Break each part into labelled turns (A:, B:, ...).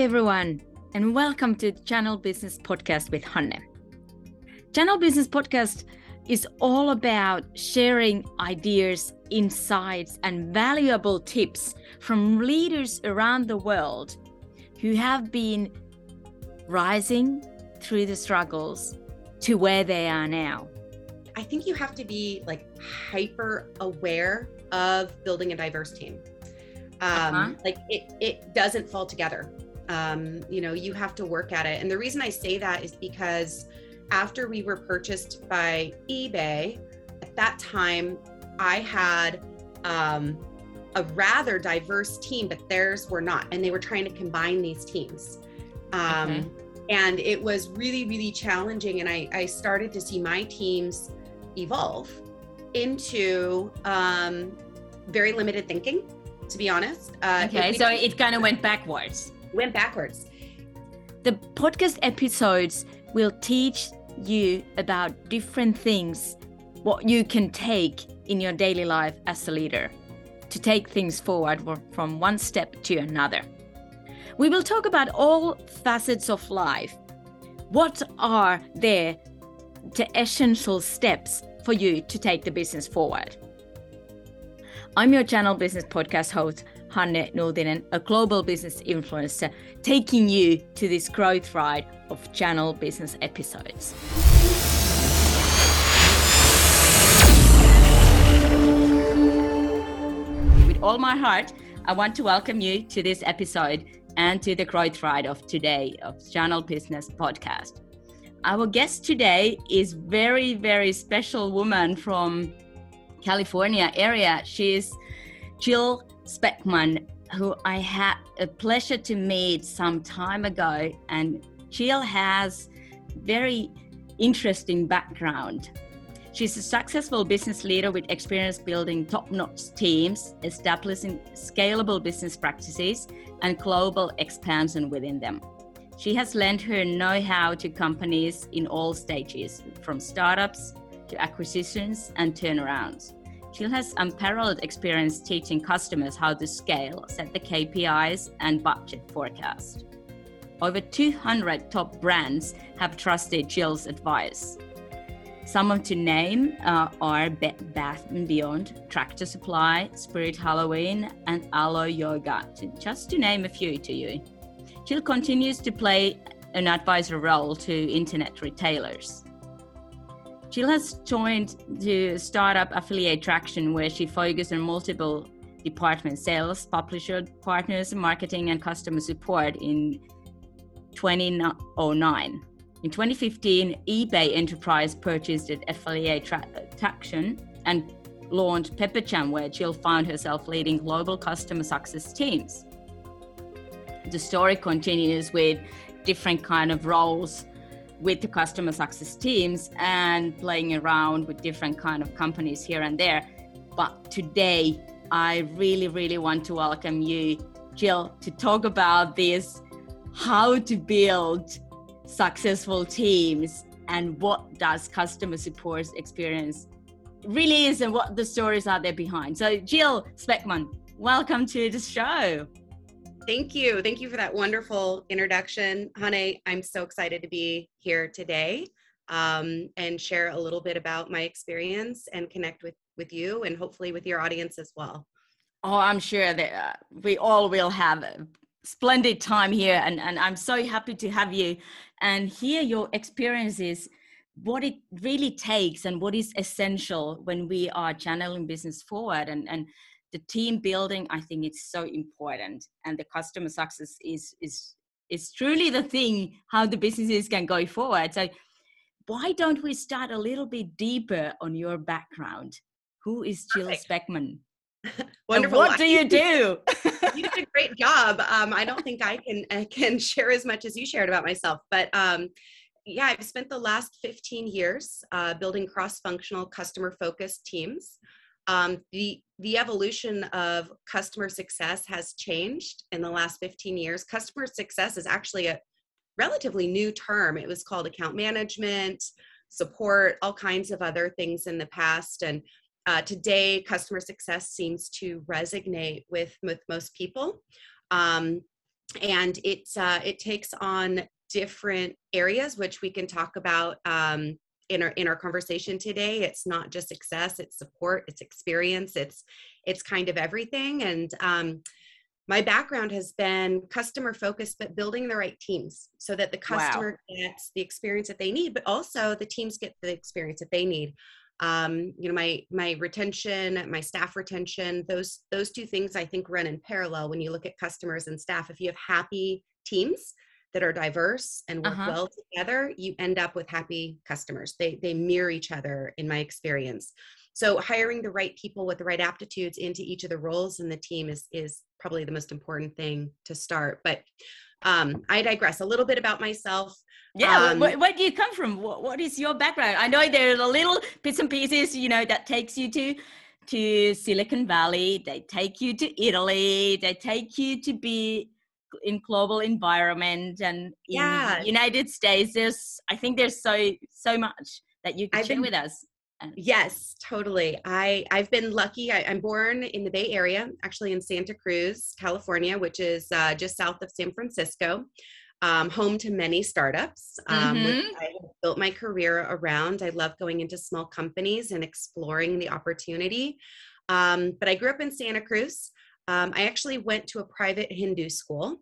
A: everyone, and welcome to Channel Business Podcast with Hanne. Channel Business Podcast is all about sharing ideas, insights, and valuable tips from leaders around the world who have been rising through the struggles to where they are now.
B: I think you have to be like hyper aware of building a diverse team. Um, uh-huh. Like it, it doesn't fall together. Um, you know, you have to work at it. And the reason I say that is because after we were purchased by eBay, at that time, I had um, a rather diverse team, but theirs were not. And they were trying to combine these teams. Um, okay. And it was really, really challenging. And I, I started to see my teams evolve into um, very limited thinking, to be honest.
A: Uh, okay, so it kind of went backwards.
B: Went backwards.
A: The podcast episodes will teach you about different things, what you can take in your daily life as a leader to take things forward from one step to another. We will talk about all facets of life. What are there the essential steps for you to take the business forward. I'm your channel business podcast host, Hanne Nultinen, a global business influencer, taking you to this growth ride of channel business episodes. With all my heart, I want to welcome you to this episode and to the growth ride of today of Channel Business Podcast. Our guest today is very, very special woman from California area. She's Jill Speckman, who I had a pleasure to meet some time ago. And Jill has very interesting background. She's a successful business leader with experience building top-notch teams, establishing scalable business practices, and global expansion within them. She has lent her know how to companies in all stages, from startups to acquisitions and turnarounds. She has unparalleled experience teaching customers how to scale, set the KPIs, and budget forecast. Over 200 top brands have trusted Jill's advice. Some of to name uh, are Bath & Beyond, Tractor Supply, Spirit Halloween, and Alo Yoga, just to name a few to you. Jill continues to play an advisor role to internet retailers. Jill has joined the startup affiliate traction where she focuses on multiple departments sales, publisher partners, marketing, and customer support in 2009. In 2015, eBay Enterprise purchased affiliate tra- traction and launched Pepperjam, where Jill found herself leading global customer success teams the story continues with different kind of roles with the customer success teams and playing around with different kind of companies here and there. But today i really really want to welcome you jill to talk about this how to build successful teams and what does customer support experience really is and what the stories are there behind. So jill speckman welcome to the show
B: Thank you. Thank you for that wonderful introduction. Hanne, I'm so excited to be here today um, and share a little bit about my experience and connect with, with you and hopefully with your audience as well.
A: Oh, I'm sure that uh, we all will have a splendid time here. And, and I'm so happy to have you and hear your experiences, what it really takes and what is essential when we are channeling business forward and, and the team building i think it's so important and the customer success is is is truly the thing how the businesses can go forward so why don't we start a little bit deeper on your background who is jill Perfect. speckman
B: Wonderful.
A: And what do you do?
B: you did a great job. Um, I don't think I can I can share as much as you shared about myself, but um, yeah, I've spent the last 15 years uh, building cross-functional, customer-focused teams um, the the evolution of customer success has changed in the last 15 years. Customer success is actually a relatively new term. It was called account management support all kinds of other things in the past and uh, today customer success seems to resonate with with most people. Um, and it uh, it takes on different areas, which we can talk about um, in our in our conversation today. It's not just success; it's support, it's experience, it's it's kind of everything. And um, my background has been customer focused, but building the right teams so that the customer wow. gets the experience that they need, but also the teams get the experience that they need. Um, you know, my my retention, my staff retention, those those two things I think run in parallel when you look at customers and staff. If you have happy teams that are diverse and work uh-huh. well together, you end up with happy customers. They they mirror each other in my experience. So hiring the right people with the right aptitudes into each of the roles in the team is is probably the most important thing to start. But um, I digress a little bit about myself.
A: Yeah, um, where, where, do you come from? What, what is your background? I know there's a little bits and pieces, you know, that takes you to to Silicon Valley. They take you to Italy. They take you to be in global environment and in yeah. United States. There's, I think, there's so so much that you can I've share been, with us.
B: Yes, totally. I I've been lucky. I, am born in the Bay Area, actually in Santa Cruz, California, which is uh, just south of San Francisco. Um, home to many startups. Um, mm-hmm. I built my career around. I love going into small companies and exploring the opportunity. Um, but I grew up in Santa Cruz. Um, I actually went to a private Hindu school.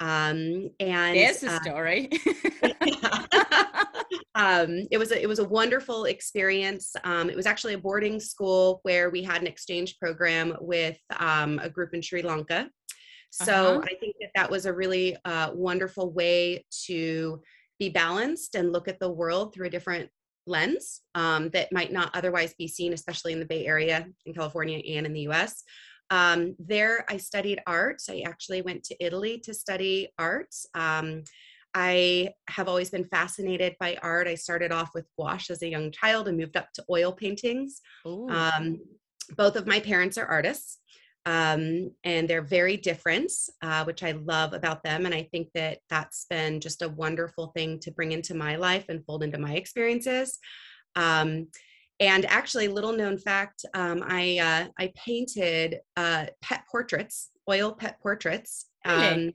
B: Um, and
A: there's a uh, story.
B: um, it was a, it was a wonderful experience. Um, it was actually a boarding school where we had an exchange program with um, a group in Sri Lanka. So uh-huh. I think that that was a really uh, wonderful way to be balanced and look at the world through a different lens um, that might not otherwise be seen, especially in the Bay Area in California and in the U.S. Um, there, I studied art. I actually went to Italy to study art. Um, I have always been fascinated by art. I started off with gouache as a young child and moved up to oil paintings. Um, both of my parents are artists, um, and they're very different, uh, which I love about them. And I think that that's been just a wonderful thing to bring into my life and fold into my experiences. Um, and actually, little known fact, um, I uh, I painted uh, pet portraits, oil pet portraits, um,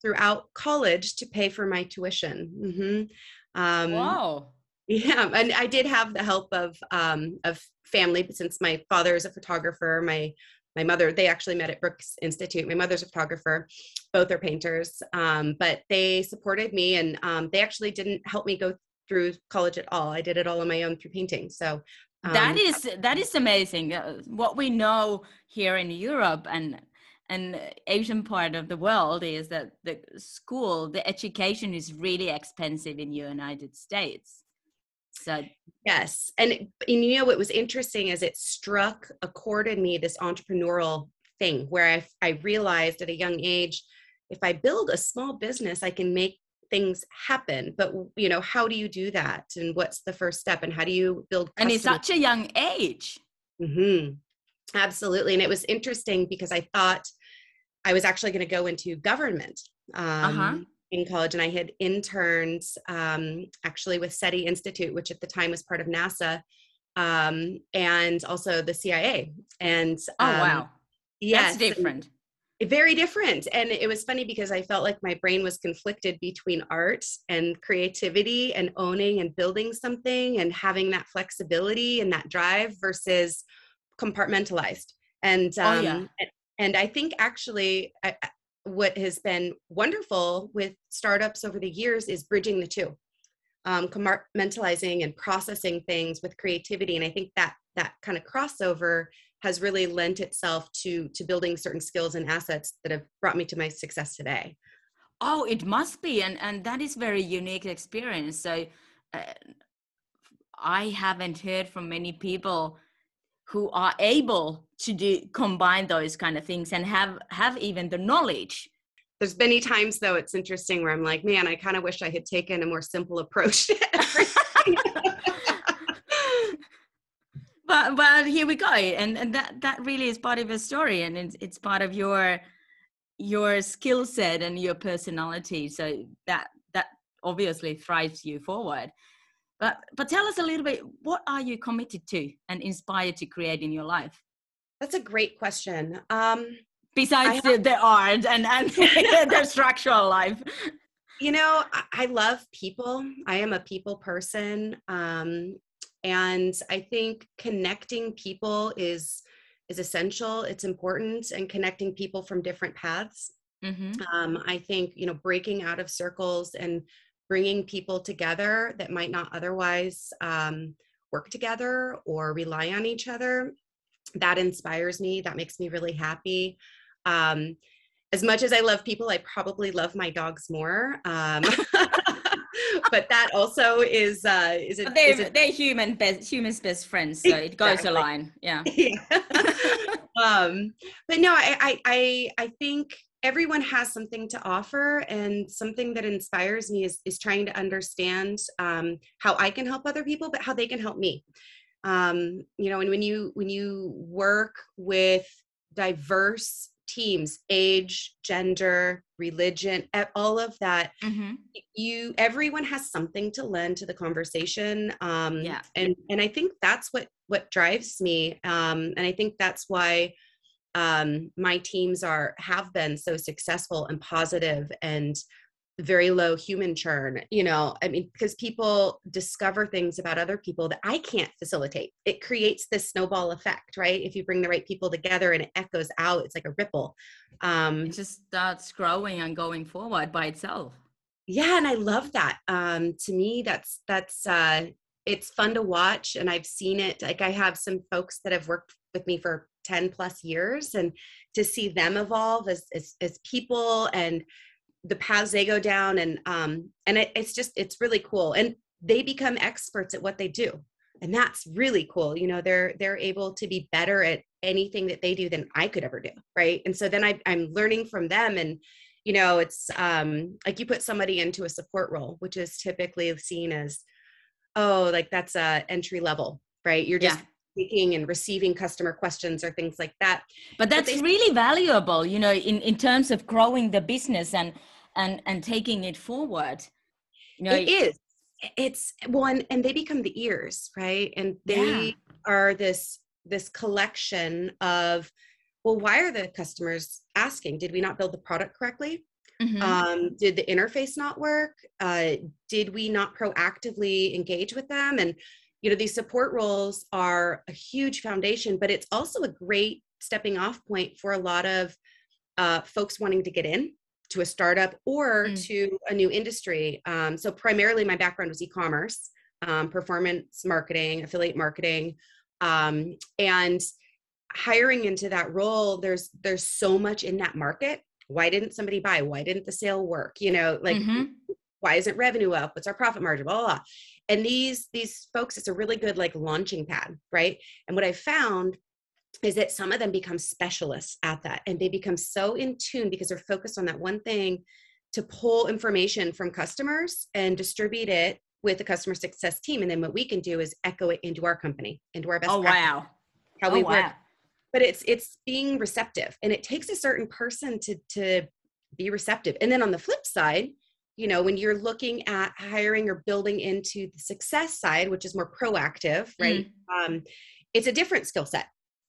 B: throughout college to pay for my tuition. Mm-hmm. Um,
A: wow.
B: Yeah, and I did have the help of um, of family since my father is a photographer. My my mother they actually met at Brooks Institute. My mother's a photographer. Both are painters, um, but they supported me, and um, they actually didn't help me go through college at all. I did it all on my own through painting. So
A: um, that is that is amazing. Uh, what we know here in Europe and and Asian part of the world is that the school, the education is really expensive in the United States. So
B: yes, and, and you know what was interesting is it struck a chord in me this entrepreneurial thing where I I realized at a young age, if I build a small business, I can make things happen but you know how do you do that? And what's the first step? And how do you build
A: and it's such a young age.
B: Mm-hmm. absolutely. And it was interesting because i thought i was actually going to go into government um, uh-huh. in college and i had interned um, actually with seti institute which at the time was part of nasa um, and also the cia and
A: oh wow. Um, yes, that's different
B: very different. And it was funny because i felt like my brain was conflicted between art and creativity and owning and building something and having that flexibility and that drive versus compartmentalized. And um, oh, yeah. and i think actually I, what has been wonderful with startups over the years is bridging the two um, compartmentalizing and processing things with creativity. And i think that that kind of crossover has really lent itself to to building certain skills and assets that have brought me to my success today.
A: Oh it must be and and that is very unique experience. So uh, i haven't heard from many people who are able to do combine those kind of things and have have even the knowledge.
B: There's many times though it's interesting where i'm like man i kind of wish i had taken a more simple approach
A: but but here we go. And, and that that really is part of a story and it's, it's part of your your skill set and your personality. So that that obviously thrives you forward. But but tell us a little bit what are you committed to and inspired to create in your life?
B: That's a great question. Um
A: besides the, the art and and the structural life.
B: You know I, I, love people. I am a people person. Um, and i think connecting people is is essential it's important and connecting people from different paths. Mm-hmm. um, i think you know breaking out of circles and bringing people together that might not otherwise um, work together or rely on each other that inspires me that makes me really happy. Um, as much as i love people i probably love my dogs more. Um, but that also is uh is it
A: they're,
B: is
A: it, they're human best humans best friends so exactly. it goes a line yeah, yeah.
B: um but no I, I i i think everyone has something to offer and something that inspires me is is trying to understand um how i can help other people but how they can help me um you know and when you when you work with diverse teams age gender religion all of that mm-hmm. you everyone has something to lend to the conversation um yeah and and i think that's what what drives me um and i think that's why um my teams are have been so successful and positive and very low human churn you know i mean because people discover things about other people that i can't facilitate. It creates this snowball effect right? If you bring the right people together and it echoes out it's like a ripple.
A: Um it just starts growing and going forward by itself.
B: Yeah and i love that. Um to me that's that's uh it's fun to watch and i've seen it. Like i have some folks that have worked with me for 10 plus years and to see them evolve as as, as people and the paths they go down and um and it, it's just it's really cool. And they become experts at what they do. And that's really cool. You know they're they're able to be better at anything that they do than i could ever do right? And so then I, i'm learning from them. And you know it's um like you put somebody into a support role which is typically seen as oh like that's a entry level right? You're just yeah. taking and receiving customer questions or things like that.
A: But that's but they, really valuable you know in in terms of growing the business and and and taking it forward.
B: You know it is. It's one and they become the ears right? And they yeah. are this this collection of well why are the customers asking? Did we not build the product correctly? Mm-hmm. um, did the interface not work? Uh, did we not proactively engage with them? And you know these support roles are a huge foundation but it's also a great stepping off point for a lot of uh, folks wanting to get in to a startup or mm. to a new industry. Um, so primarily my background was e-commerce, um, performance marketing, affiliate marketing, um, and hiring into that role. There's there's so much in that market. Why didn't somebody buy? Why didn't the sale work? You know, like mm-hmm. why isn't revenue up? What's our profit margin? Blah, blah, blah. And these these folks, it's a really good like launching pad, right? And what I found is that some of them become specialists at that and they become so in tune because they're focused on that one thing to pull information from customers and distribute it with the customer success team. And then what we can do is echo it into our company into our best
A: oh wow.
B: how we oh, work. wow. but it's it's being receptive and it takes a certain person to to be receptive. And then on the flip side you know when you're looking at hiring or building into the success side which is more proactive right? Mm. um, it's a different skill set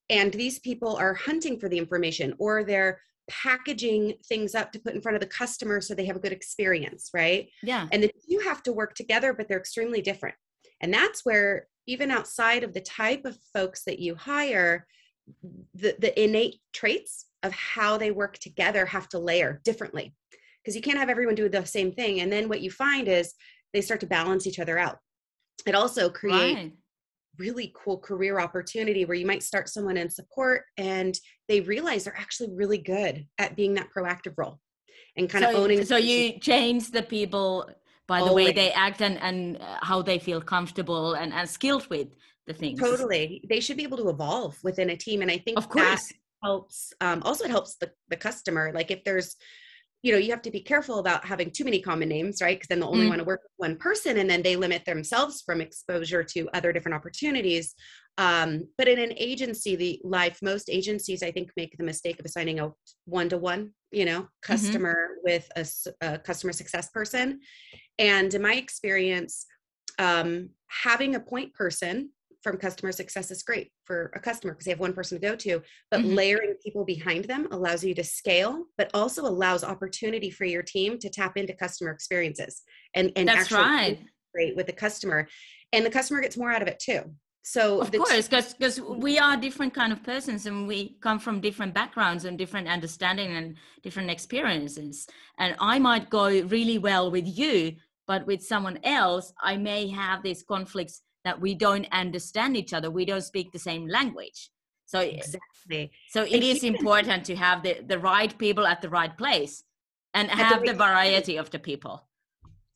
B: and these people are hunting for the information or they're packaging things up to put in front of the customer so they have a good experience right?
A: Yeah.
B: And the two have to work together but they're extremely different. And that's where even outside of the type of folks that you hire the, the innate traits of how they work together have to layer differently. Because you can't have everyone do the same thing and then what you find is they start to balance each other out. It also creates right really cool career opportunity where you might start someone in support and they realize they're actually really good at being that proactive role and kind
A: so,
B: of owning
A: so you change the people by the way they act and, and uh, how they feel comfortable and, and skilled with the things.
B: Totally. They should be able to evolve within a team and i think
A: of course.
B: helps um, also it helps the, the customer. Like if there's you know you have to be careful about having too many common names right because then they'll only mm. want to work with one person and then they limit themselves from exposure to other different opportunities um, but in an agency the life most agencies i think make the mistake of assigning a one-to-one you know mm-hmm. customer mm-hmm. with a, a, customer success person and in my experience um, having a point person from customer success is great for a customer because they have one person to go to, but
A: Mhm.
B: layering people behind them allows you to scale, but also allows opportunity for your team to tap into customer experiences and and
A: That's
B: actually
A: right.
B: integrate with the customer, and the customer gets more out of it too. So
A: Of course, because we are different kind of persons and we come from different backgrounds and different understanding and different experiences. And I might go really well with you, but with someone else, I may have these conflicts that we don't understand each other. We don't speak the same language. So
B: exactly.
A: so it
B: And
A: is important to have the, the right people at the right place and have the
B: time.
A: variety of the people.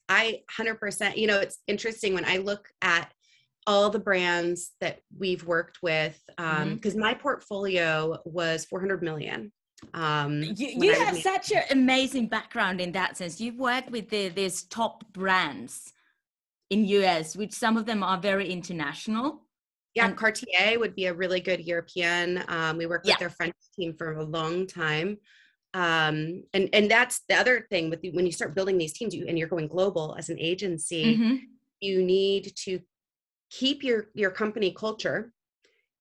B: I 100%, you know, it's interesting when I look at all the brands that we've worked with,
A: Mm-hmm.
B: because my portfolio was 400 million. Um,
A: You, you have such an amazing background in that sense. You've worked with the, these top brands in US, which some of them are very international.
B: yeah,
A: and-
B: Cartier would be a really good European. Um, we worked with their French team for a long time. Um, and, and that's the other thing with the, when you start building these teams you, and you're going global as an agency,
A: Mhm.
B: you need to keep your your company culture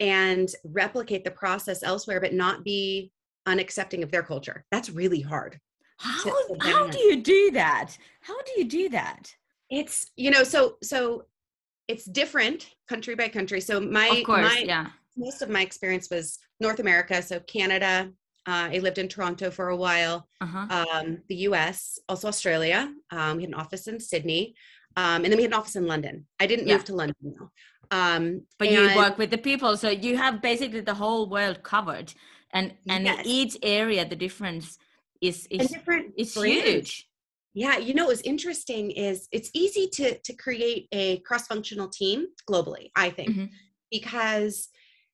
B: and replicate the process elsewhere but not be unaccepting of their culture that's really hard
A: How,
B: to
A: how do you do that? How do you do that?
B: It's you know so so it's different country by country so my
A: course,
B: my
A: yeah.
B: most of my experience was north america so canada uh, i lived in toronto for a while
A: Uh-huh.
B: um, the us also australia um, we had an office in sydney um, and then we had an office in london i didn't
A: Yeah.
B: move to london though um,
A: but you work with the people, so you have basically the whole world covered. And and
B: Yes.
A: each area the difference is is
B: different
A: is huge.
B: Yeah, you know what was interesting is it's easy to to create a cross-functional team globally, I think,
A: Mhm.
B: because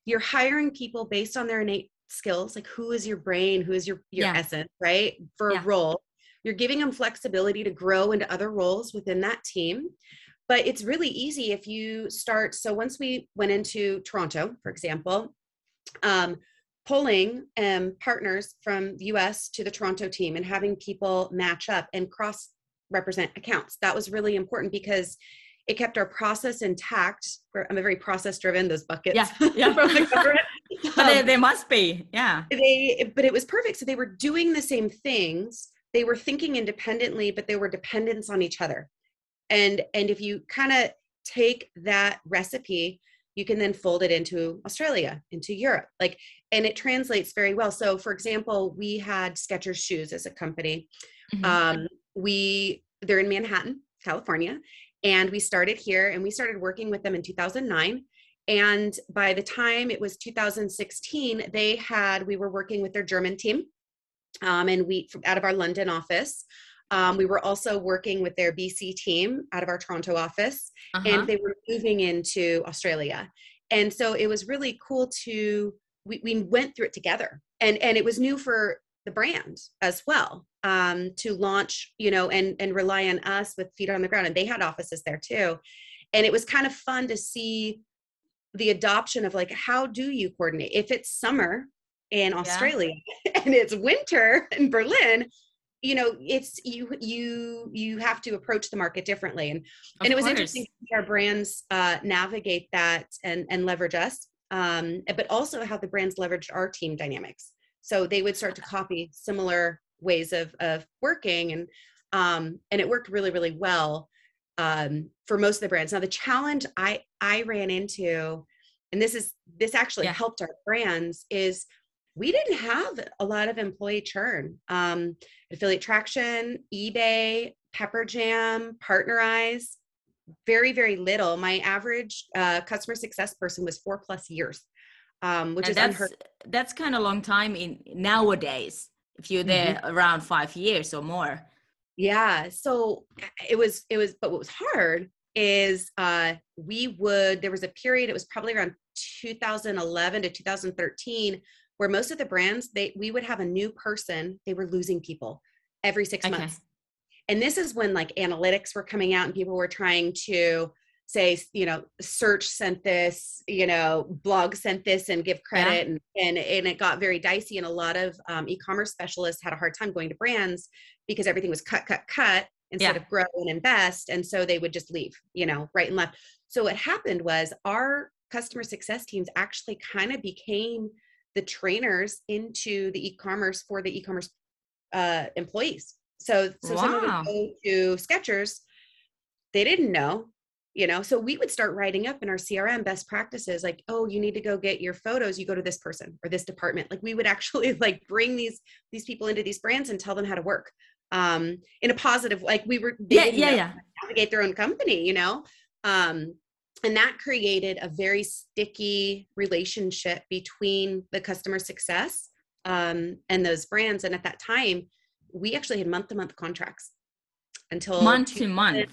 B: you're hiring people based on their innate skills, like who is your brain, who is your your
A: Yeah.
B: essence, right? For
A: Yeah.
B: a role. You're giving them flexibility to grow into other roles within that team. But it's really easy if you start. So once we went into Toronto, for example, um, pulling um, partners from the US to the Toronto team and having people match up and cross represent accounts. That was really important because it kept our process intact. I'm a very process driven, those buckets
A: Yeah, yeah.
B: from the government.
A: But they,
B: Um,
A: they must be, yeah.
B: they, but it was perfect. So they were doing the same things. They were thinking independently, but they were dependents on each other. And and if you kind of take that recipe, you can then fold it into Australia, into Europe. Like, and it translates very well. So for example, we had Skechers shoes as a company.
A: Mhm.
B: Um, we they're in Manhattan, California, and we started here and we started working with them in 2009. And by the time it was 2016, they had we were working with their German team, um, and we from out of our London office. Um, we were also working with their BC team out of our Toronto office,
A: Uh-huh.
B: and they were moving into Australia. And so it was really cool to we, we went through it together, and and it was new for the brand as well um, to launch, you know, and and rely on us with feet on the ground. And they had offices there too, and it was kind of fun to see the adoption of like how do you coordinate if it's summer in Australia and it's winter in Berlin you know it's you you you have to approach the market differently and
A: Of
B: and it was
A: course.
B: interesting to see our brands uh, navigate that and and leverage us um, but also how the brands leveraged our team dynamics so they would start to copy similar ways of of working and um, and it worked really really well um, for most of the brands now the challenge i i ran into and this is this actually
A: Yeah.
B: helped our brands is we didn't have a lot of employee churn um, affiliate traction ebay pepper jam partnerize very very little my average uh, customer success person was four plus years um, which
A: And
B: is
A: that's
B: unheard
A: that's kind of a long time in nowadays. If you're there
B: Mm-hmm.
A: around five years or more.
B: yeah so it was it was but what was hard is uh we would there was a period it was probably around 2011 to 2013 where most of the brands they we would have a new person they were losing people every six
A: Okay.
B: months. And this is when like analytics were coming out and people were trying to say you know search sent this you know blog sent this and give credit and, and and it got very dicey. And a lot of um, e-commerce specialists had a hard time going to brands because everything was cut cut cut instead
A: Yeah.
B: of grow and invest. And so they would just leave you know right and left. So what happened was our customer success teams actually kind of became the trainers into the e-commerce for the e-commerce uh, employees. So, so wow. someone would go to Skechers, they didn't know, you know. So we would start writing up in our CRM best practices, like, oh, you need to go get your photos. You go to this person or this department. Like we would actually like bring these these people into these brands and tell them how to work um in a positive like we were
A: yeah yeah yeah
B: navigate their own company you know um and that created a very sticky relationship between the customer success um, and those brands. And at that time, we actually had month to month contracts until
A: month to month.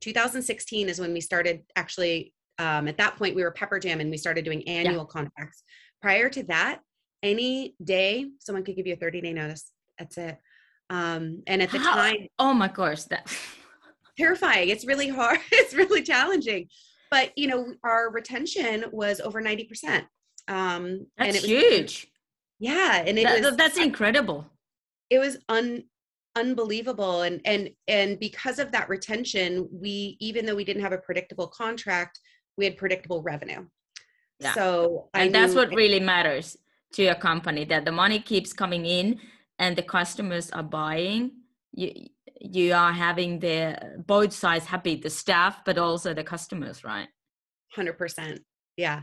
B: 2016 is when we started actually. Um, at that point, we were Pepperjam and we started doing annual yeah. contracts. Prior to that, any day someone could give you a 30 day notice. That's it. Um, and at the How? time,
A: oh my gosh, that
B: terrifying. It's really hard. It's really challenging but you know our retention was over 90%
A: um that's and it was huge.
B: Yeah and it
A: that,
B: was
A: that's incredible.
B: It was un unbelievable and and and because of that retention we even though we didn't have a predictable contract we had predictable revenue. Yeah. so
A: and that's what really matters to your company that the money keeps coming in and the customers are buying. You you are having the both sides happy the staff but also the customers right?
B: 100% yeah.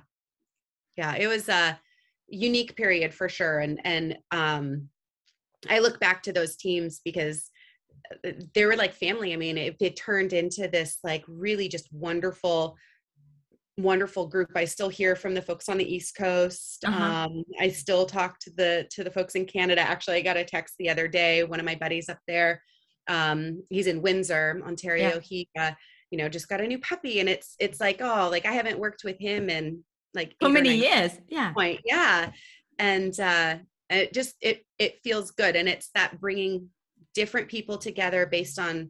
B: Yeah it was a unique period for sure. And and um i look back to those teams because uh, they were like family. I mean it, it turned into this like really just wonderful wonderful group. I still hear from the folks on the east coast. Uh-huh. um, i still talk to the to the folks in canada. Actually i got a text the other day one of my buddies up there um he's in windsor ontario yeah. he uh, you know just got a new puppy and it's it's like oh like i haven't worked with him in like
A: so many years yeah
B: point yeah and uh it just it it feels good and it's that bringing different people together based on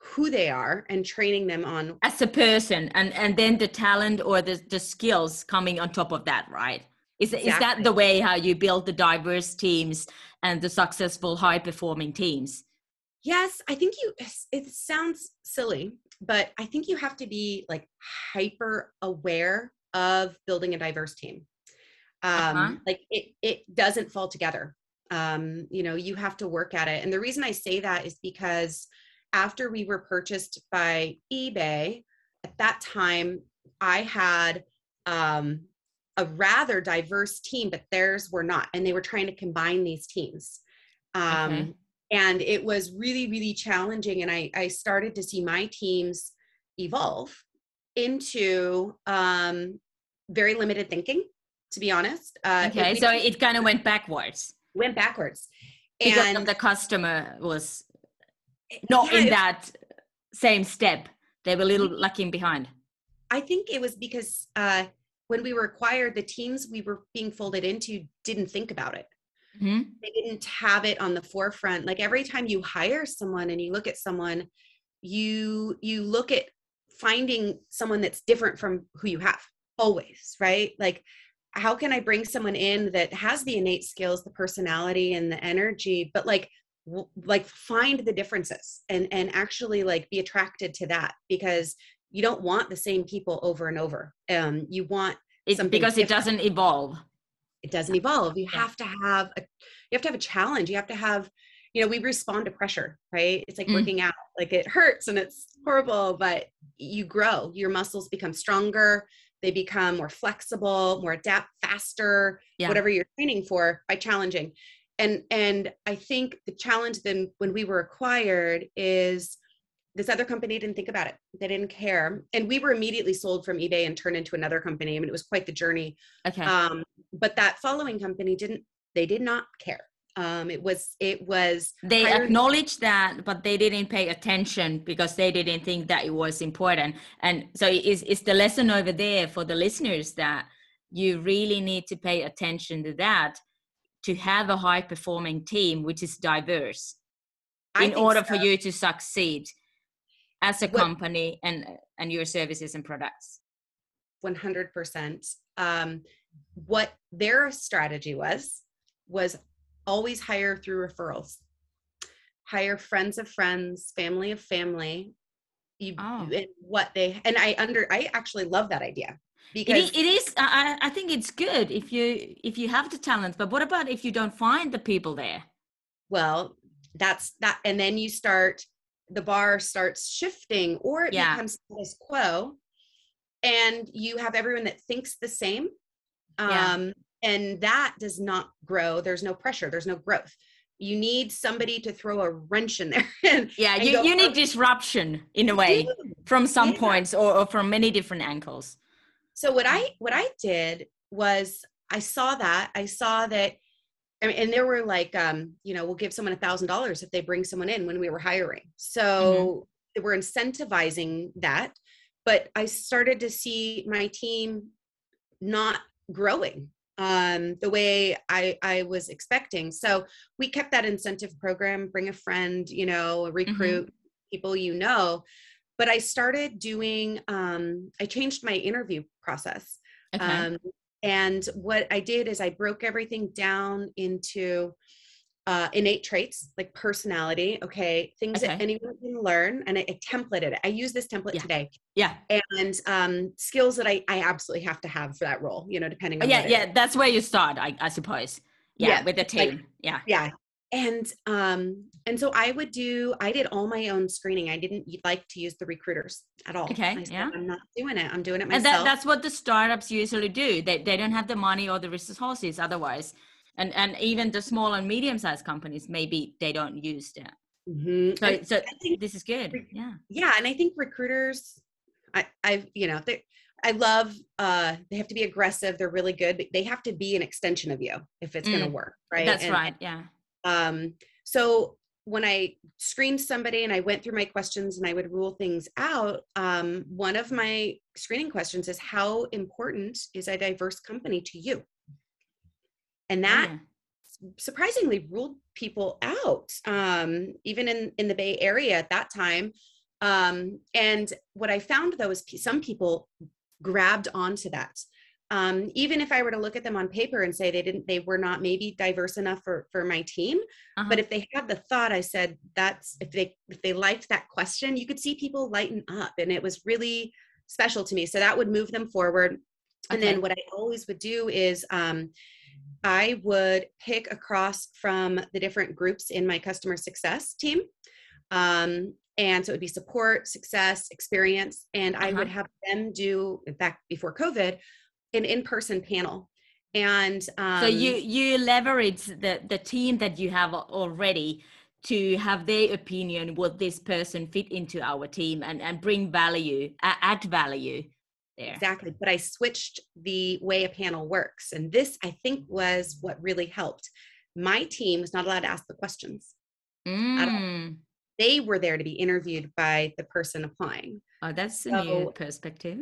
B: who they are and training them on
A: as a person and and then the talent or the the skills coming on top of that right is, exactly. is that the way how you build the diverse teams and the successful high performing teams
B: yes i think you it sounds silly but i think you have to be like hyper aware of building a diverse team. Um uh-huh. like it it doesn't fall together. Um you know you have to work at it. And the reason i say that is because after we were purchased by ebay at that time i had um a rather diverse team but theirs were not and they were trying to combine these teams. Um okay and it was really really challenging. And i i started to see my teams evolve into um very limited thinking to be honest.
A: Uh, okay so it kind of went backwards.
B: Went backwards.
A: Because and the customer was not yeah, in that same step. They were a little lacking behind.
B: I think it was because uh when we were acquired the teams we were being folded into didn't think about it Mm-hmm. They didn't have it on the forefront. Like every time you hire someone and you look at someone, you you look at finding someone that's different from who you have always, right? Like how can I bring someone in that has the innate skills, the personality and the energy, but like w- like find the differences and and actually like be attracted to that because you don't want the same people over and over. Um you want
A: it's because different. it doesn't evolve
B: it doesn't evolve. You have to have a you have to have a challenge. You have to have you know we respond to pressure right? It's like mm. working out like it hurts and it's horrible but you grow. Your muscles become stronger. They become more flexible more adapt faster yeah. whatever you're training for by challenging. And and i think the challenge then when we were acquired is this other company didn't think about it. They didn't care. And we were immediately sold from eBay and turned into another company. I mean, it was quite the journey. Okay. Um, but that following company didn't, they did not care. Um, it was, it was.
A: They hired- acknowledged that, but they didn't pay attention because they didn't think that it was important. And so is, is the lesson over there for the listeners that you really need to pay attention to that to have a high performing team, which is diverse in order so. for you to succeed as a what, company and and your services and products?
B: 100% um, what their strategy was was always hire through referrals. Hire friends of friends family of family. You oh. and what they and I under I actually love that idea because it is,
A: it is I, I think it's good if you if you have the talent but what about if you don't find the people there?
B: Well that's that and then you start the bar starts shifting or it yeah. becomes status quo and you have everyone that thinks the same um yeah. and that does not grow. There's no pressure. There's no growth. You need somebody to throw a wrench in there and,
A: yeah and you, go, you need disruption in a way from some yeah. points or, or from many different angles.
B: So what i what i did was i saw that. I saw that I mean, and there were like um you know we'll give someone a thousand dollars if they bring someone in when we were hiring so mm-hmm. we're incentivizing that but i started to see my team not growing um, the way I, I was expecting. So we kept that incentive program, bring a friend, you know, mm-hmm. recruit mm-hmm. people you know. But I started doing, um, I changed my interview process. Okay. Um, and what I did is I broke everything down into uh, innate traits like personality okay things okay. that anyone can learn and I, I, templated it. I use this template
A: yeah.
B: today.
A: Yeah.
B: And um, skills that I, I absolutely have to have for that role you know depending on
A: yeah yeah that's where you start i, I suppose. Yeah, yeah, with the team. Like, yeah.
B: Yeah and um and so i would do i did all my own screening. I didn't like to use the recruiters at all.
A: Okay
B: said,
A: yeah.
B: I'm not doing it. I'm doing it myself
A: and that, that's what the startups usually do. They, they don't have the money or the resources otherwise. And and even the small and medium sized companies maybe they don't use that. Mm-hmm. so, so this is good. yeah.
B: yeah and i think recruiters i i've you know they I love uh they have to be aggressive, they're really good, they have to be an extension of you if it's mm, gonna work, right?
A: That's and, right, yeah.
B: Um so when I screened somebody and I went through my questions and I would rule things out, um, one of my screening questions is how important is a diverse company to you? and that yeah. surprisingly ruled people out um, even in in the bay area at that time um, and what i found though is some people grabbed onto that um, even if i were to look at them on paper and say they didn't they were not maybe diverse enough for for my team uh-huh. but if they had the thought i said that's if they if they liked that question you could see people lighten up and it was really special to me so that would move them forward and then what i always would do is um, I would pick across from the different groups in my customer success team. Um, and so it would be support, success, experience. And I uh-huh. would have them do, in fact, before COVID, an in person panel. And um,
A: so you you leverage the the team that you have already to have their opinion would this person fit into our team and and bring value add value there.
B: Exactly. But I switched the way a panel works. And this, I think, was what really helped. My team was not allowed to ask the questions.
A: Mm.
B: They were there to be interviewed by the person applying.
A: Oh, that's a new perspective.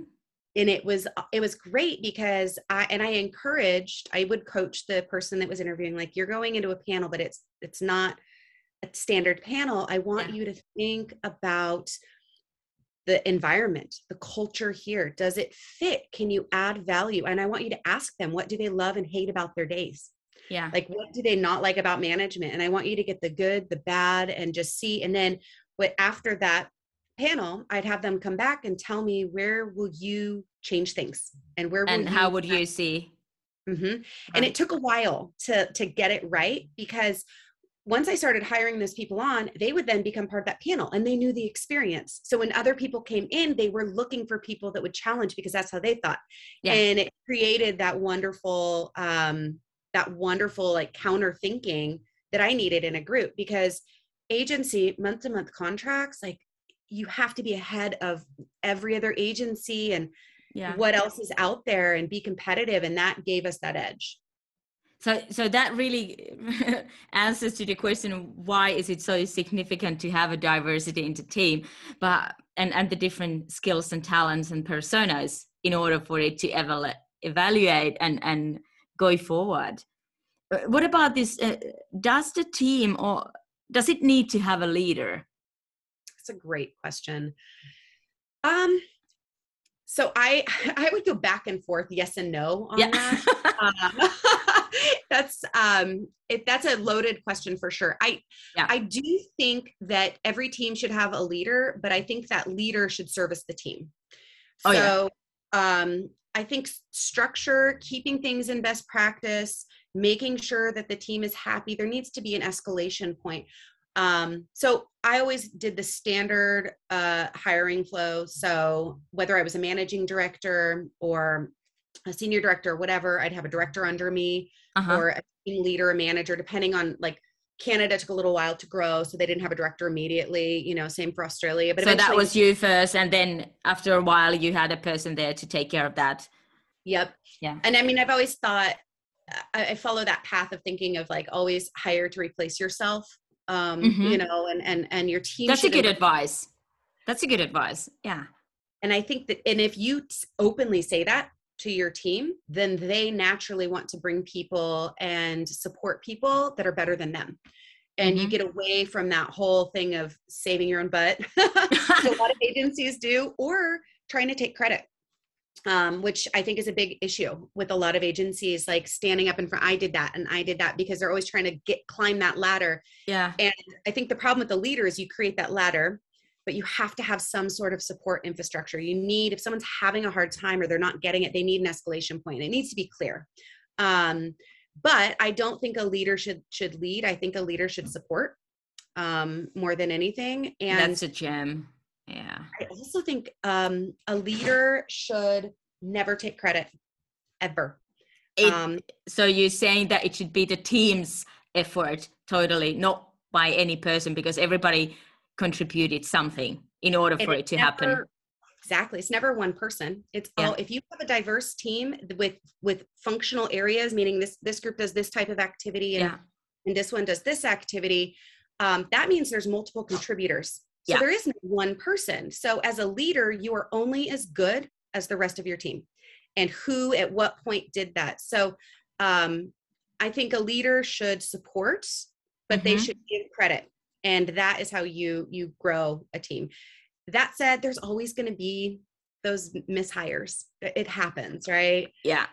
B: And it was uh, it was great because I and I encouraged, I would coach the person that was interviewing, like you're going into a panel, but it's it's not a standard panel. I want yeah. you to think about the environment, the culture here. Does it fit? Can you add value? And I want you to ask them, what do they love and hate about their days?
A: Yeah.
B: Like, what do they not like about management? And I want you to get the good, the bad, and just see. And then, what after that panel, I'd have them come back and tell me where will you change things and where
A: and how would you see?
B: Mm-hmm. And it took a while to to get it right because once I started hiring those people on, they would then become part of that panel and they knew the experience. So when other people came in, they were looking for people that would challenge because that's how they thought. Yeah. And it created that wonderful, um, that wonderful like counter thinking that I needed in a group because agency month to month contracts, like you have to be ahead of every other agency and yeah. what else is out there and be competitive. And that gave us that edge
A: so so that really answers to the question why is it so significant to have a diversity in the team but and and the different skills and talents and personas in order for it to eval- evaluate and and go forward uh, what about this uh, does the team or does it need to have a leader
B: that's a great question um so I I would go back and forth, yes and no on yeah. that. um, that's um if that's a loaded question for sure i yeah. i do think that every team should have a leader but i think that leader should service the team oh, so yeah. um i think structure keeping things in best practice making sure that the team is happy there needs to be an escalation point um, so I always did the standard uh, hiring flow. So whether I was a managing director or a senior director, or whatever, I'd have a director under me uh-huh. or a team leader, a manager, depending on like Canada took a little while to grow, so they didn't have a director immediately. You know, same for Australia.
A: But so that was you first, and then after a while, you had a person there to take care of that.
B: Yep. Yeah. And I mean, I've always thought I, I follow that path of thinking of like always hire to replace yourself um, mm-hmm. you know, and and and your team.
A: That's a good advice. That's a good advice. Yeah.
B: And I think that, and if you openly say that to your team, then they naturally want to bring people and support people that are better than them. And mm-hmm. you get away from that whole thing of saving your own butt, a lot of agencies do, or trying to take credit um, which I think is a big issue with a lot of agencies, like standing up in front. I did that and I did that because they're always trying to get climb that ladder.
A: Yeah.
B: And I think the problem with the leader is you create that ladder, but you have to have some sort of support infrastructure. You need, if someone's having a hard time or they're not getting it, they need an escalation point. It needs to be clear. Um, but I don't think a leader should should lead. I think a leader should support um, more than anything.
A: And that's a gem yeah.
B: I also think um, a leader should never take credit ever.
A: It, um, so you're saying that it should be the team's effort totally, not by any person, because everybody contributed something in order for it to never, happen.
B: Exactly. It's never one person. It's yeah. all if you have a diverse team with with functional areas, meaning this this group does this type of activity and, yeah. and this one does this activity, um, that means there's multiple contributors so yeah. there is no one person. So as a leader, you are only as good as the rest of your team and who at what point did that. So um, I think a leader should support, but mm-hmm. they should give credit. And that is how you you grow a team. That said, there's always going to be those mishires. It happens, right?
A: Yeah.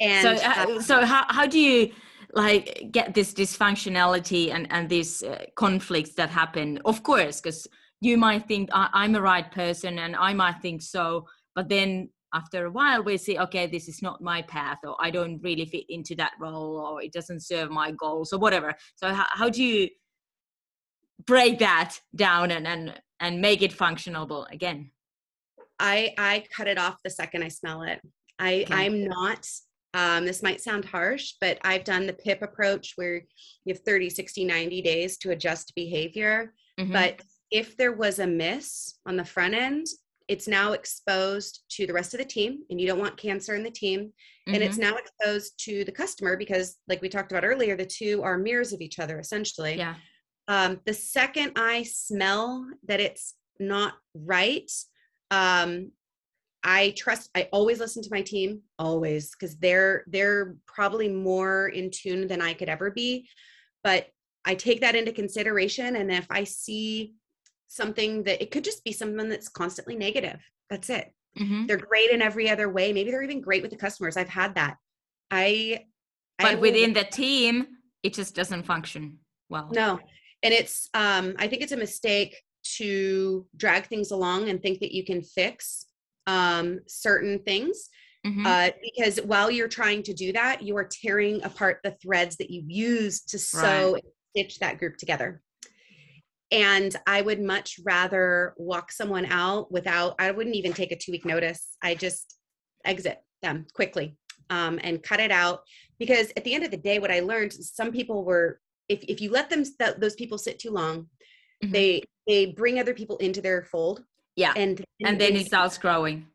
A: And so, uh, so how, how do you like get this dysfunctionality and and these uh, conflicts that happen? Of course, because you might think I'm a right person and I might think so, but then after a while we see, okay, this is not my path or I don't really fit into that role or it doesn't serve my goals or whatever. So how, how do you break that down and, and, and make it functionable again?
B: I, I cut it off the second I smell it. I, okay. I'm not um, this might sound harsh, but I've done the PIP approach where you have 30, 60, 90 days to adjust behavior. Mm-hmm. But if there was a miss on the front end, it's now exposed to the rest of the team, and you don't want cancer in the team. Mm-hmm. And it's mm-hmm. now exposed to the customer because, like we talked about earlier, the two are mirrors of each other essentially.
A: Yeah.
B: Um, the second I smell that it's not right, um, I trust. I always listen to my team, always, because they're they're probably more in tune than I could ever be. But I take that into consideration, and if I see something that it could just be someone that's constantly negative. That's it. Mm-hmm. They're great in every other way. Maybe they're even great with the customers. I've had that. I
A: but I within the team, it just doesn't function well.
B: No. And it's um I think it's a mistake to drag things along and think that you can fix um certain things. Mm-hmm. Uh, because while you're trying to do that, you are tearing apart the threads that you use to sew right. stitch that group together and i would much rather walk someone out without i wouldn't even take a two week notice. I just exit them quickly um, and cut it out. Because at the end of the day what i learned some people were if, if you let them th- those people sit too long mm-hmm. they they bring other people into their fold.
A: Yeah. And and, and then it starts growing.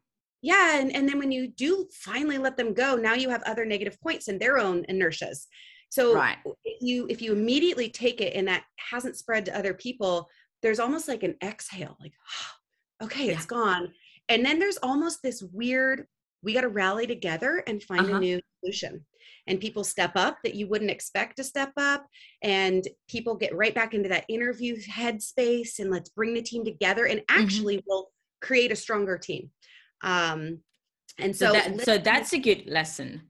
B: Yeah and, and then when you do finally let them go now you have other negative points in their own inertias so right. if you if you immediately take it and that hasn't spread to other people, there's almost like an exhale, like, okay, yeah. it's gone. And then there's almost this weird, we got to rally together and find uh-huh. a new solution. And people step up that you wouldn't expect to step up. And people get right back into that interview headspace and let's bring the team together and mm-hmm. actually mm-hmm. will create a stronger team. Um, and so,
A: so, that, so that's a good lesson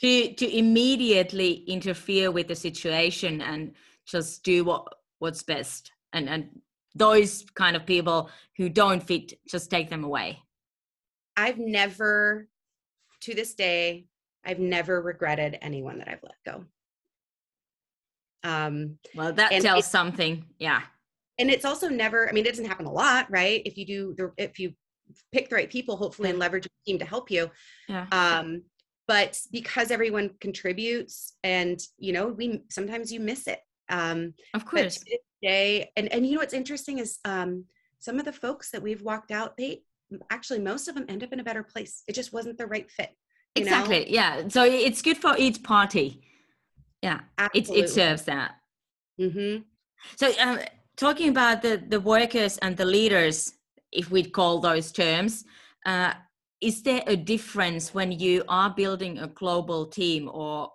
A: to to immediately interfere with the situation and just do what what's best. And and those kind of people who don't fit just take them away.
B: I've never to this day i've never regretted anyone that i've let go.
A: Um well that tells something yeah.
B: And it's also never i mean it doesn't happen a lot right? If you do the if you pick the right people hopefully and leverage a team to help you. Yeah. um but because everyone contributes and you know we sometimes you miss it um
A: of course.
B: day and and you know what's interesting is um some of the folks that we've walked out they actually most of them end up in a better place. It just wasn't the right fit
A: exactly know? yeah. So it's good for each party. Yeah it, it serves that. Mm-hmm. so um, talking about the the workers and the leaders if we'd call those terms uh, is there a difference when you are building a global team or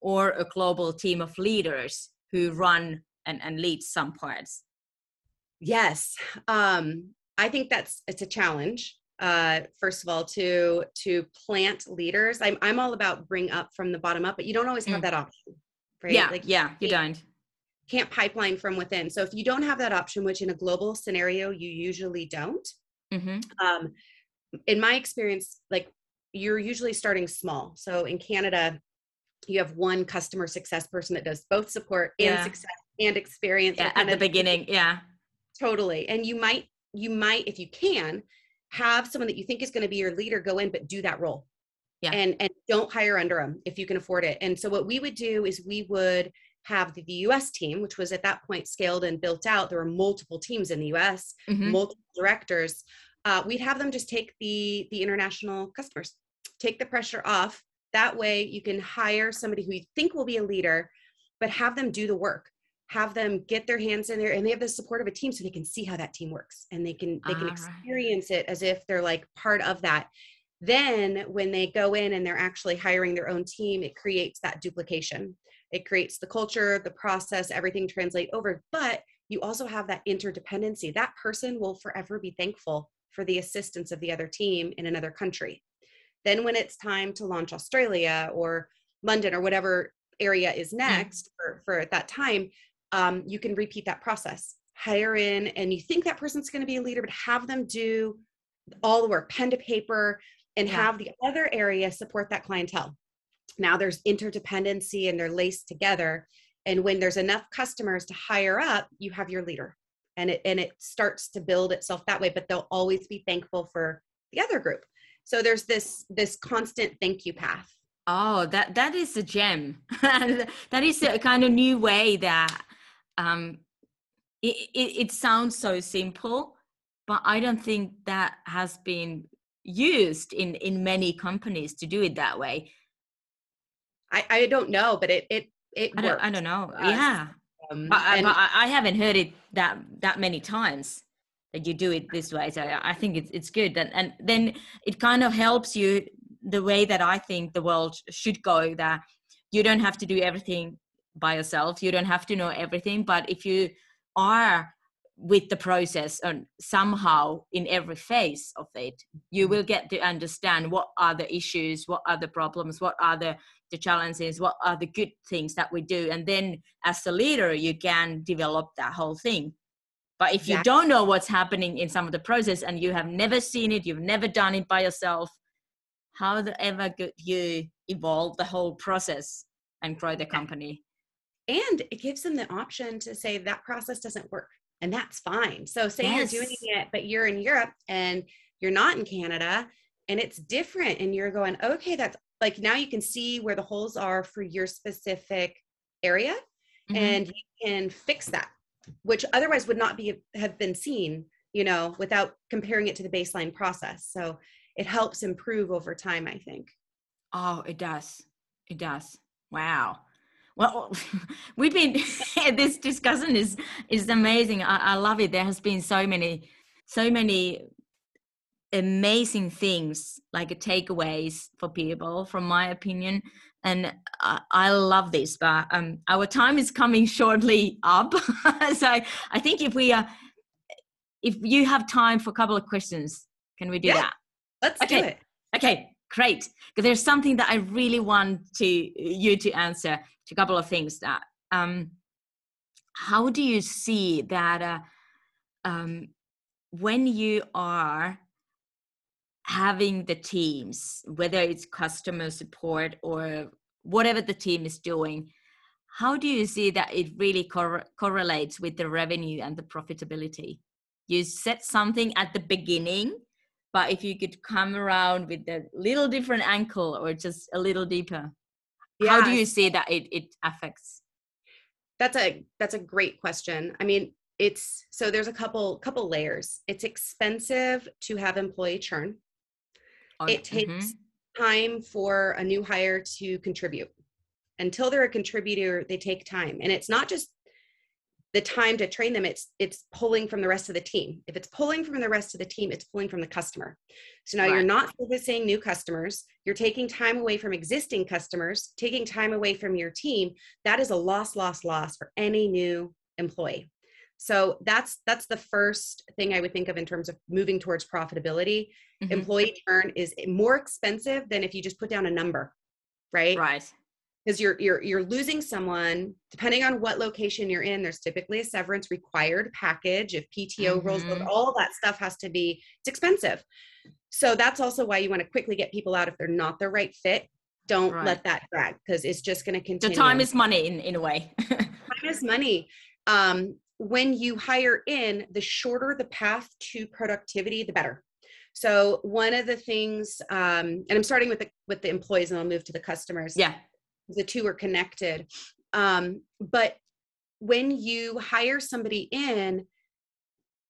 A: or a global team of leaders who run and, and lead some parts?
B: Yes. Um, i think that's it's a challenge uh, first of all to to plant leaders. I'm i'm all about bring up from the bottom up but you don't always have mm. that option
A: right? Yeah like yeah you don't.
B: can't pipeline from within. So if you don't have that option which in a global scenario you usually don't mm-hmm. um, in my experience, like you're usually starting small. So in Canada, you have one customer success person that does both support and yeah. success and experience.
A: Yeah, at the beginning. Yeah.
B: Totally. And you might, you might, if you can, have someone that you think is going to be your leader go in, but do that role. Yeah. And and don't hire under them if you can afford it. And so what we would do is we would have the, US team, which was at that point scaled and built out. There were multiple teams in the US, mm-hmm. multiple directors uh, we'd have them just take the the international customers take the pressure off. That way you can hire somebody who you think will be a leader but have them do the work. Have them get their hands in there and they have the support of a team so they can see how that team works and they can they can experience it as if they're like part of that. Then when they go in and they're actually hiring their own team it creates that duplication. It creates the culture the process everything translate over but you also have that interdependency. That person will forever be thankful for the assistance of the other team in another country. Then, when it's time to launch Australia or London or whatever area is mm. next mm. for, for at that time, um, you can repeat that process. Hire in, and you think that person's going to be a leader, but have them do all the work, pen to paper, and yeah. have the other area support that clientele. Now there's interdependency and they're laced together. And when there's enough customers to hire up, you have your leader and it and it starts to build itself that way but they'll always be thankful for the other group. So there's this this constant thank you path.
A: Oh that that is a gem. That is a kind of new way that um it, it, it sounds so simple but i don't think that has been used in in many companies to do it that way.
B: I i don't know but it it it
A: I don't, I don't know. yeah um, I, I, I, haven't heard it that that many times that you do it this way. So I think it's it's good, and and then it kind of helps you the way that I think the world should go. That you don't have to do everything by yourself. You don't have to know everything, but if you are with the process and somehow in every phase of it you mm-hmm. will get to understand what are the issues what are the problems what are the the challenges what are the good things that we do and then as a leader you can develop that whole thing. But if you don't know what's happening in some of the process and you have never seen it you've never done it by yourself how the ever could you evolve the whole process and grow the company?
B: And it gives them the option to say that process doesn't work and that's fine. So say yes. you're doing it but you're in europe and you're not in canada and it's different and you're going okay that's like now you can see where the holes are for your specific area mm-hmm. and you can fix that which otherwise would not be have been seen you know without comparing it to the baseline process. So it helps improve over time i think.
A: Oh it does. It does. Wow. Well we've been this discussion is is amazing. I, I love it. There has been so many so many amazing things like takeaways for people from my opinion and I, I love this but um, our time is coming shortly up so i think if we are uh, if you have time for a couple of questions can we do yeah, that
B: let's
A: okay.
B: do it
A: okay great. Because there's something that I really want to you to answer to a couple of things that um, how do you see that uh, um, when you are having the teams, whether it's customer support or whatever the team is doing, how do you see that it really cor- correlates with the revenue and the profitability? You set something at the beginning, but if you could come around with a little different angle or just a little deeper, yeah. how do you see that it, it affects?
B: That's a that's a great question. I mean, it's so there's a couple couple layers. It's expensive to have employee churn. Oh, it takes mm-hmm. time for a new hire to contribute. Until they're a contributor, they take time. And it's not just the time to train them it's it's pulling from the rest of the team if it's pulling from the rest of the team it's pulling from the customer so now right. you're not servicing new customers you're taking time away from existing customers taking time away from your team that is a loss loss loss for any new employee so that's that's the first thing i would think of in terms of moving towards profitability. Mm-hmm. employee churn is more expensive than if you just put down a number right?
A: Right.
B: Because you're you're you're losing someone depending on what location you're in there's typically a severance required package if pto mm-hmm. rolls all that stuff has to be it's expensive. So that's also why you want to quickly get people out if they're not the right fit. Don't right. let that drag because it's just going to continue.
A: the time is money in, in a way.
B: Time is money. Um, when you hire in, the shorter the path to productivity, the better. So one of the things, um, and I'm starting with the with the employees, and I'll move to the customers.
A: Yeah,
B: the two are connected. Um, but when you hire somebody in,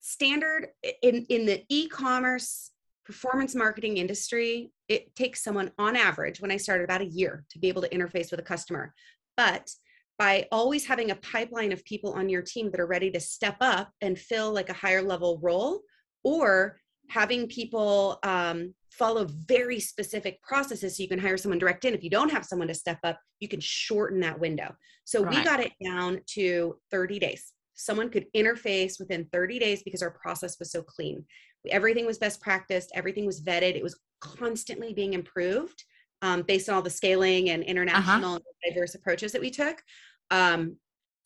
B: standard in in the e-commerce performance marketing industry, it takes someone on average, when I started, about a year to be able to interface with a customer. But by always having a pipeline of people on your team that are ready to step up and fill like a higher level role or having people um, follow very specific processes so you can hire someone direct in if you don't have someone to step up you can shorten that window so right. we got it down to 30 days someone could interface within 30 days because our process was so clean everything was best practiced everything was vetted it was constantly being improved um, based on all the scaling and uh-huh. international uh-huh. and diverse approaches that we took um,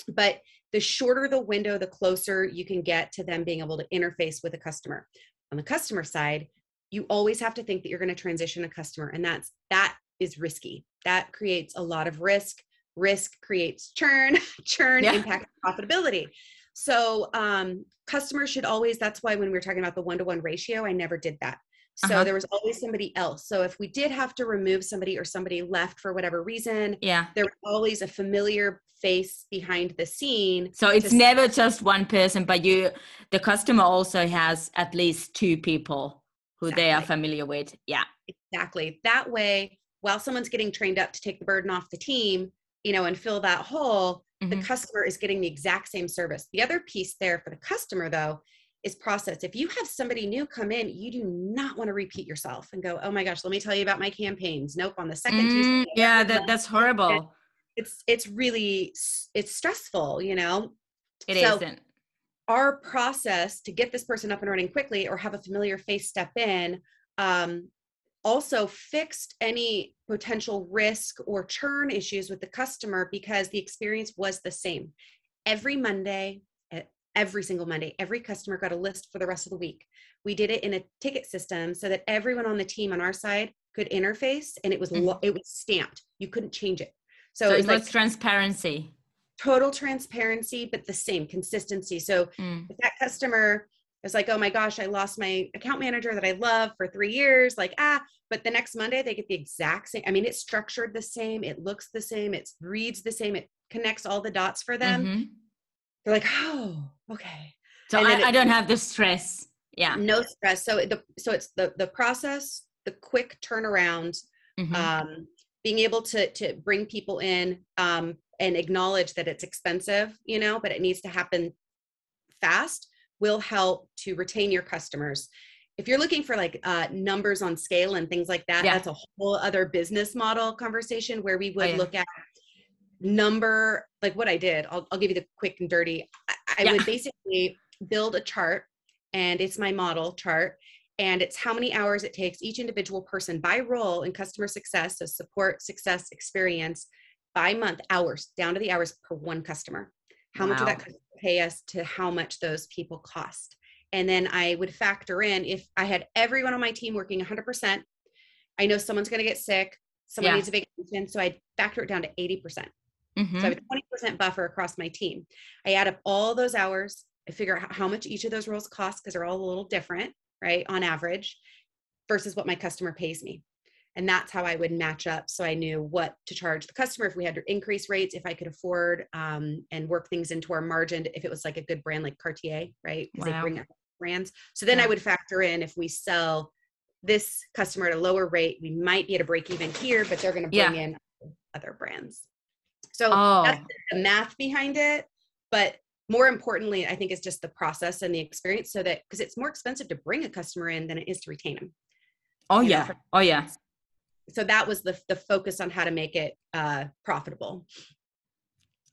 B: but the shorter the window, the closer you can get to them being able to interface with a customer. On the customer side, you always have to think that you're going to transition a customer, and that's that is risky. That creates a lot of risk. Risk creates churn. churn yeah. impacts profitability. So um, customers should always. That's why when we were talking about the one to one ratio, I never did that. So uh-huh. there was always somebody else. So if we did have to remove somebody or somebody left for whatever reason,
A: yeah,
B: there was always a familiar face behind the scene.
A: So it's never just one person, but you the customer also has at least two people who exactly. they are familiar with. Yeah.
B: Exactly. That way, while someone's getting trained up to take the burden off the team, you know, and fill that hole, mm-hmm. the customer is getting the exact same service. The other piece there for the customer though is process. If you have somebody new come in, you do not want to repeat yourself and go, "Oh my gosh, let me tell you about my campaigns." Nope, on the second
A: mm, Tuesday. Yeah, that, that's horrible
B: it's it's really it's stressful you know?
A: It so not
B: our process to get this person up and running quickly or have a familiar face step in um, also fixed any potential risk or churn issues with the customer because the experience was the same. Every monday every single monday every customer got a list for the rest of the week. We did it in a ticket system so that everyone on the team on our side could interface and it was mm-hmm. it was stamped. You couldn't change it
A: so, so it was like transparency.
B: Total transparency, but the same consistency. So mm. if that customer is like, oh my gosh, I lost my account manager that I love for three years, like, ah, but the next Monday they get the exact same. I mean, it's structured the same, it looks the same, it reads the same, it connects all the dots for them. Mm-hmm. They're like, oh, okay.
A: So I, it, I don't have the stress. Yeah.
B: No stress. So the so it's the the process, the quick turnaround, mm-hmm. um, being able to to bring people in um, and acknowledge that it's expensive you know but it needs to happen fast will help to retain your customers if you're looking for like uh, numbers on scale and things like that yeah. that's a whole other business model conversation where we would oh, yeah. look at number like what i did i'll, I'll give you the quick and dirty i, I yeah. would basically build a chart and it's my model chart and it's how many hours it takes each individual person by role in customer success so support success experience by month hours down to the hours per one customer how wow. much of that pay us to how much those people cost and then i would factor in if i had everyone on my team working 100% i know someone's going to get sick someone yeah. needs a vacation so i factor it down to 80% mm-hmm. so i have a 20% buffer across my team i add up all those hours i figure out how much each of those roles cost because they're all a little different right on average versus what my customer pays me and that's how i would match up so i knew what to charge the customer if we had to increase rates if i could afford um, and work things into our margin if it was like a good brand like cartier right because wow. they bring up brands so then yeah. i would factor in if we sell this customer at a lower rate we might be at a break even here but they're going to bring yeah. in other brands so oh. that's the math behind it but more importantly i think it's just the process and the experience so that because it's more expensive to bring a customer in than it is to retain them
A: oh yeah know, oh yeah
B: so that was the the focus on how to make it uh, profitable.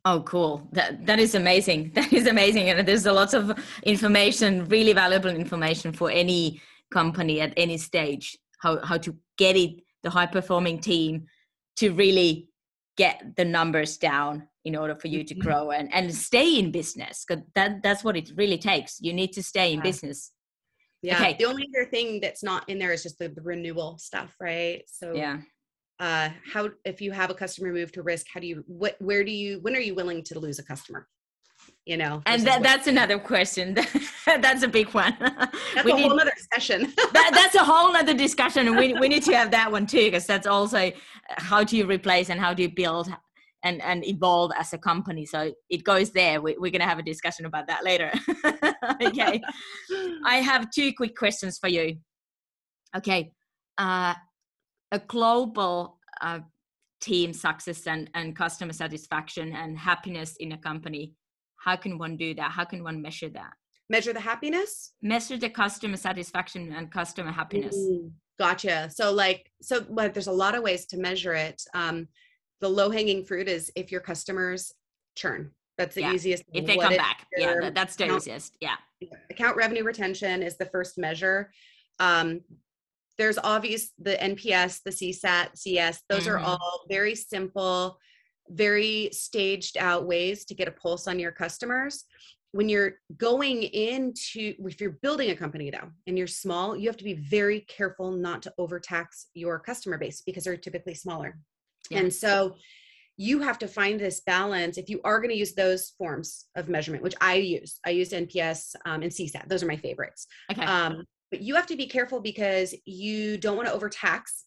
A: Oh, cool! That that is amazing. That is amazing, and there's a lot of information, really valuable information for any company at any stage. How how to get it the high performing team to really get the numbers down in order for you to mm-hmm. grow and, and stay in business because that that's what it really takes you need to stay in yeah. business
B: yeah. Okay. The only other thing that's not in there is just the, the renewal stuff, right? So
A: yeah.
B: Uh, how if you have a customer move to risk, how do you what where do you when are you willing to lose a customer? You know,
A: and that, that's another question. that's a big one.
B: That's we a need, whole other session.
A: that, that's a whole other discussion, we we need to have that one too, because that's also how do you replace and how do you build and and evolve as a company. So it goes there. We, are going to have a discussion about that later. Okay. I have two quick questions for you. Okay. Uh, a global uh, team success and, and customer satisfaction and happiness in a company how can one do that? How can one measure that?
B: Measure the happiness?
A: Measure the customer satisfaction and customer happiness. Ooh,
B: gotcha. So like so but there's a lot of ways to measure it. Um, the low hanging fruit is if your customers churn. That's the
A: yeah.
B: easiest.
A: If they come back, yeah, that, that's the easiest. Yeah.
B: Account revenue retention is the first measure. Um, there's obvious the NPS, the CSAT, CS. Those mm-hmm. are all very simple, very staged out ways to get a pulse on your customers. When you're going into, if you're building a company though, and you're small, you have to be very careful not to overtax your customer base because they're typically smaller. Yeah. And so you have to find this balance if you are going to use those forms of measurement, which I use. I use NPS um, and CSAT. Those are my favorites. Okay. Um, but you have to be careful because you don't want to overtax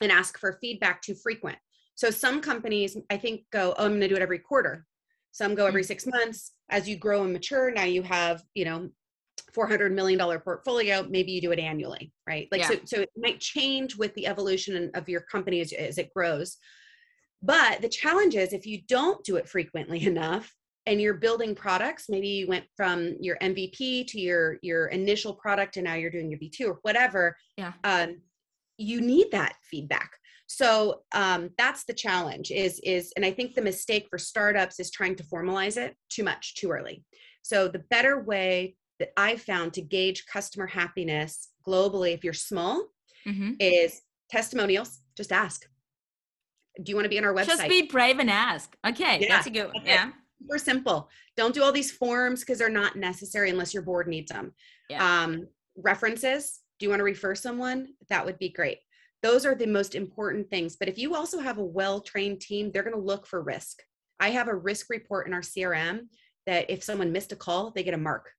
B: and ask for feedback too frequent. So some companies, I think, go, oh, I'm going to do it every quarter. Some go every mm. six months. As you grow and mature, now you have, you know, 400 million dollar portfolio maybe you do it annually right? Like yeah. so so it might change with the evolution of your company as, as it grows. But the challenge is if you don't do it frequently enough and you're building products maybe you went from your mvp to your your initial product and now you're doing your v2 or whatever
A: yeah.
B: um, you need that feedback. So um, that's the challenge is is and i think the mistake for startups is trying to formalize it too much too early. So the better way that I found to gauge customer happiness globally, if you're small, mm-hmm. is testimonials. Just ask. Do you want to be on our website?
A: Just be brave and ask. Okay, yeah, that's a good one. Yeah.
B: Super simple. Don't do all these forms because they're not necessary unless your board needs them. Yeah. Um, references. Do you want to refer someone? That would be great. Those are the most important things. But if you also have a well trained team, they're going to look for risk. I have a risk report in our CRM that if someone missed a call, they get a mark.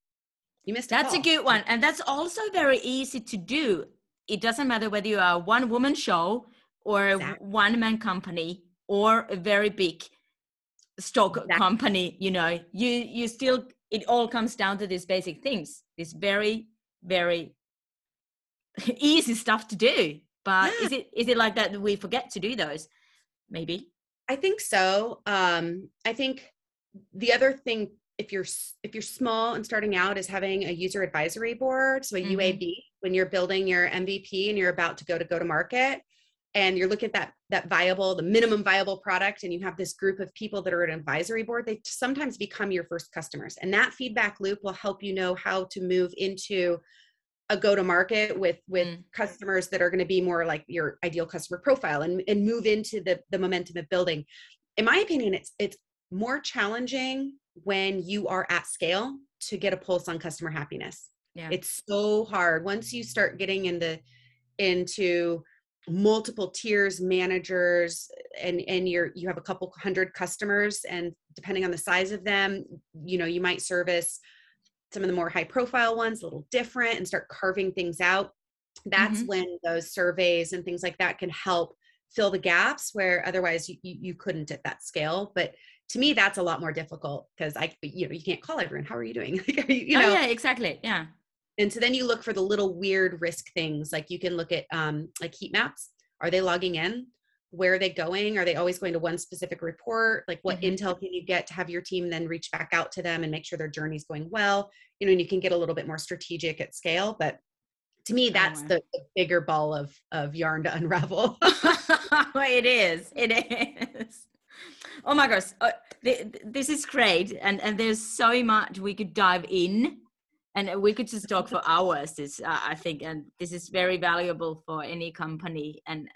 B: You missed.
A: that's
B: a
A: good one, and that's also very easy to do. It doesn't matter whether you are a one woman show or exactly. a one man company or a very big stock exactly. company. You know, you you still it all comes down to these basic things. This very very easy stuff to do. But yeah. is it is it like that we forget to do those? Maybe.
B: I think so. Um, I think the other thing if you're if you're small and starting out is having a user advisory board so a mm-hmm. uab when you're building your mvp and you're about to go to go to market and you're looking at that that viable the minimum viable product and you have this group of people that are an advisory board they sometimes become your first customers and that feedback loop will help you know how to move into a go to market with with
A: Mm.
B: customers that are going to be more like your ideal customer profile and and move into the the momentum of building in my opinion it's it's more challenging when you are at scale to get a pulse on customer happiness
A: Yeah.
B: it's so hard once you start getting into into multiple tiers managers and and you're you have a couple hundred customers and depending on the size of them you know you might service some of the more high profile ones a little different and start carving things out that's
A: Mhm.
B: when those surveys and things like that can help fill the gaps where otherwise you, you, you couldn't at that scale but to me that's a lot more difficult because i you know you can't call everyone how are you doing Like, are you, you
A: oh
B: know
A: yeah, exactly. Yeah.
B: and so then you look for the little weird risk things like you can look at um, like heat maps are they logging in where are they going are they always going to one specific report like what
A: Mhm.
B: intel can you get to have your team then reach back out to them and make sure their journey's going well you know and you can get a little bit more strategic at scale but to me that's
A: wow.
B: the, the bigger ball of of yarn to unravel
A: it is. It is. Oh my gosh, uh, th- th- this is great, and and there's so much we could dive in, and we could just talk for hours. This uh, I think, and this is very valuable for any company, and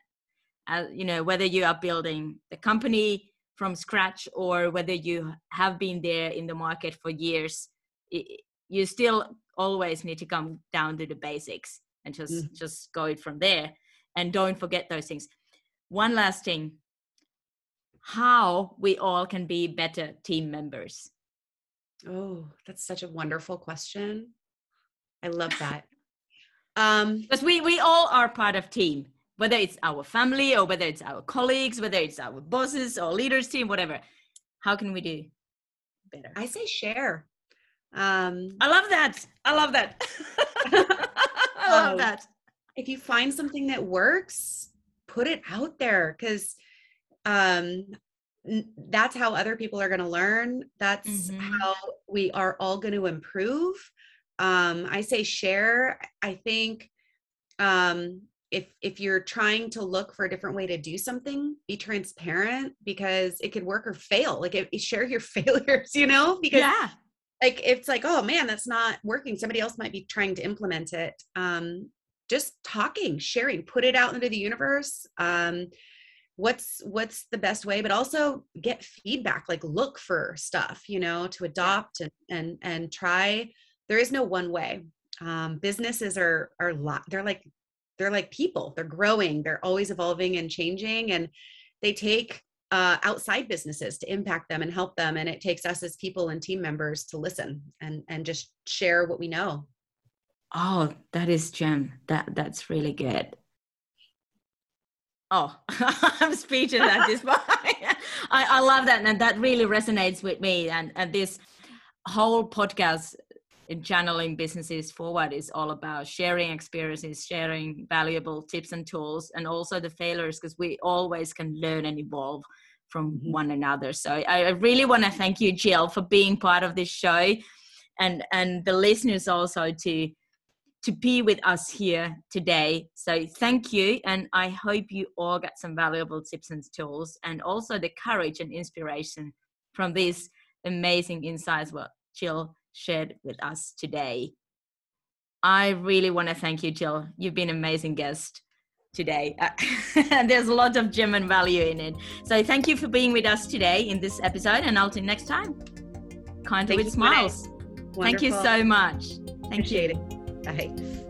A: uh, you know whether you are building the company from scratch or whether you have been there in the market for years, i you still always need to come down to the basics and just
B: Mhm.
A: just go it from there, and don't forget those things one last thing how we all can be better team members?
B: Oh that's such a wonderful question. I love that. Um
A: because we we all are part of team whether it's our family or whether it's our colleagues whether it's our bosses or leaders team whatever. How can we do better?
B: I say share. Um
A: i love that. I love that. I love
B: Oh.
A: that.
B: if you find something that works put it out there because um that's how other people are going to learn. That's
A: Mhm.
B: how we are all going to improve. Um i say share. I think um if if you're trying to look for a different way to do something be transparent because it could work or fail. Like if, share your failures you know? Because
A: yeah.
B: like it's like oh man that's not working. Somebody else might be trying to implement it. Um just talking sharing put it out into the universe. Um what's what's the best way but also get feedback like look for stuff you know to adopt and and and try. There is no one way. Um businesses are are lot they're like they're like people. They're growing. They're always evolving and changing and they take uh, outside businesses to impact them and help them and it takes us as people and team members to listen and and just share what we know.
A: Oh that is gem that that's really good Oh, I'm speechless at this point. I, I love that, and that really resonates with me. And and this whole podcast in channeling businesses forward is all about sharing experiences, sharing valuable tips and tools, and also the failures because we always can learn and evolve from
B: Mhm.
A: one another. So I, I really want to thank you, Jill, for being part of this show, and and the listeners also to to be with us here today. So thank you. And I hope you all got some valuable tips and tools and also the courage and inspiration from these amazing insights what Jill shared with us today. I really want to thank you, Jill. You've been an amazing guest today. and there's a lot of gem and value in it. So thank you for being with us today in this episode and I'll see you next time. Kind with smiles. Thank you so much. Thank
B: Appreciate
A: you.
B: it bye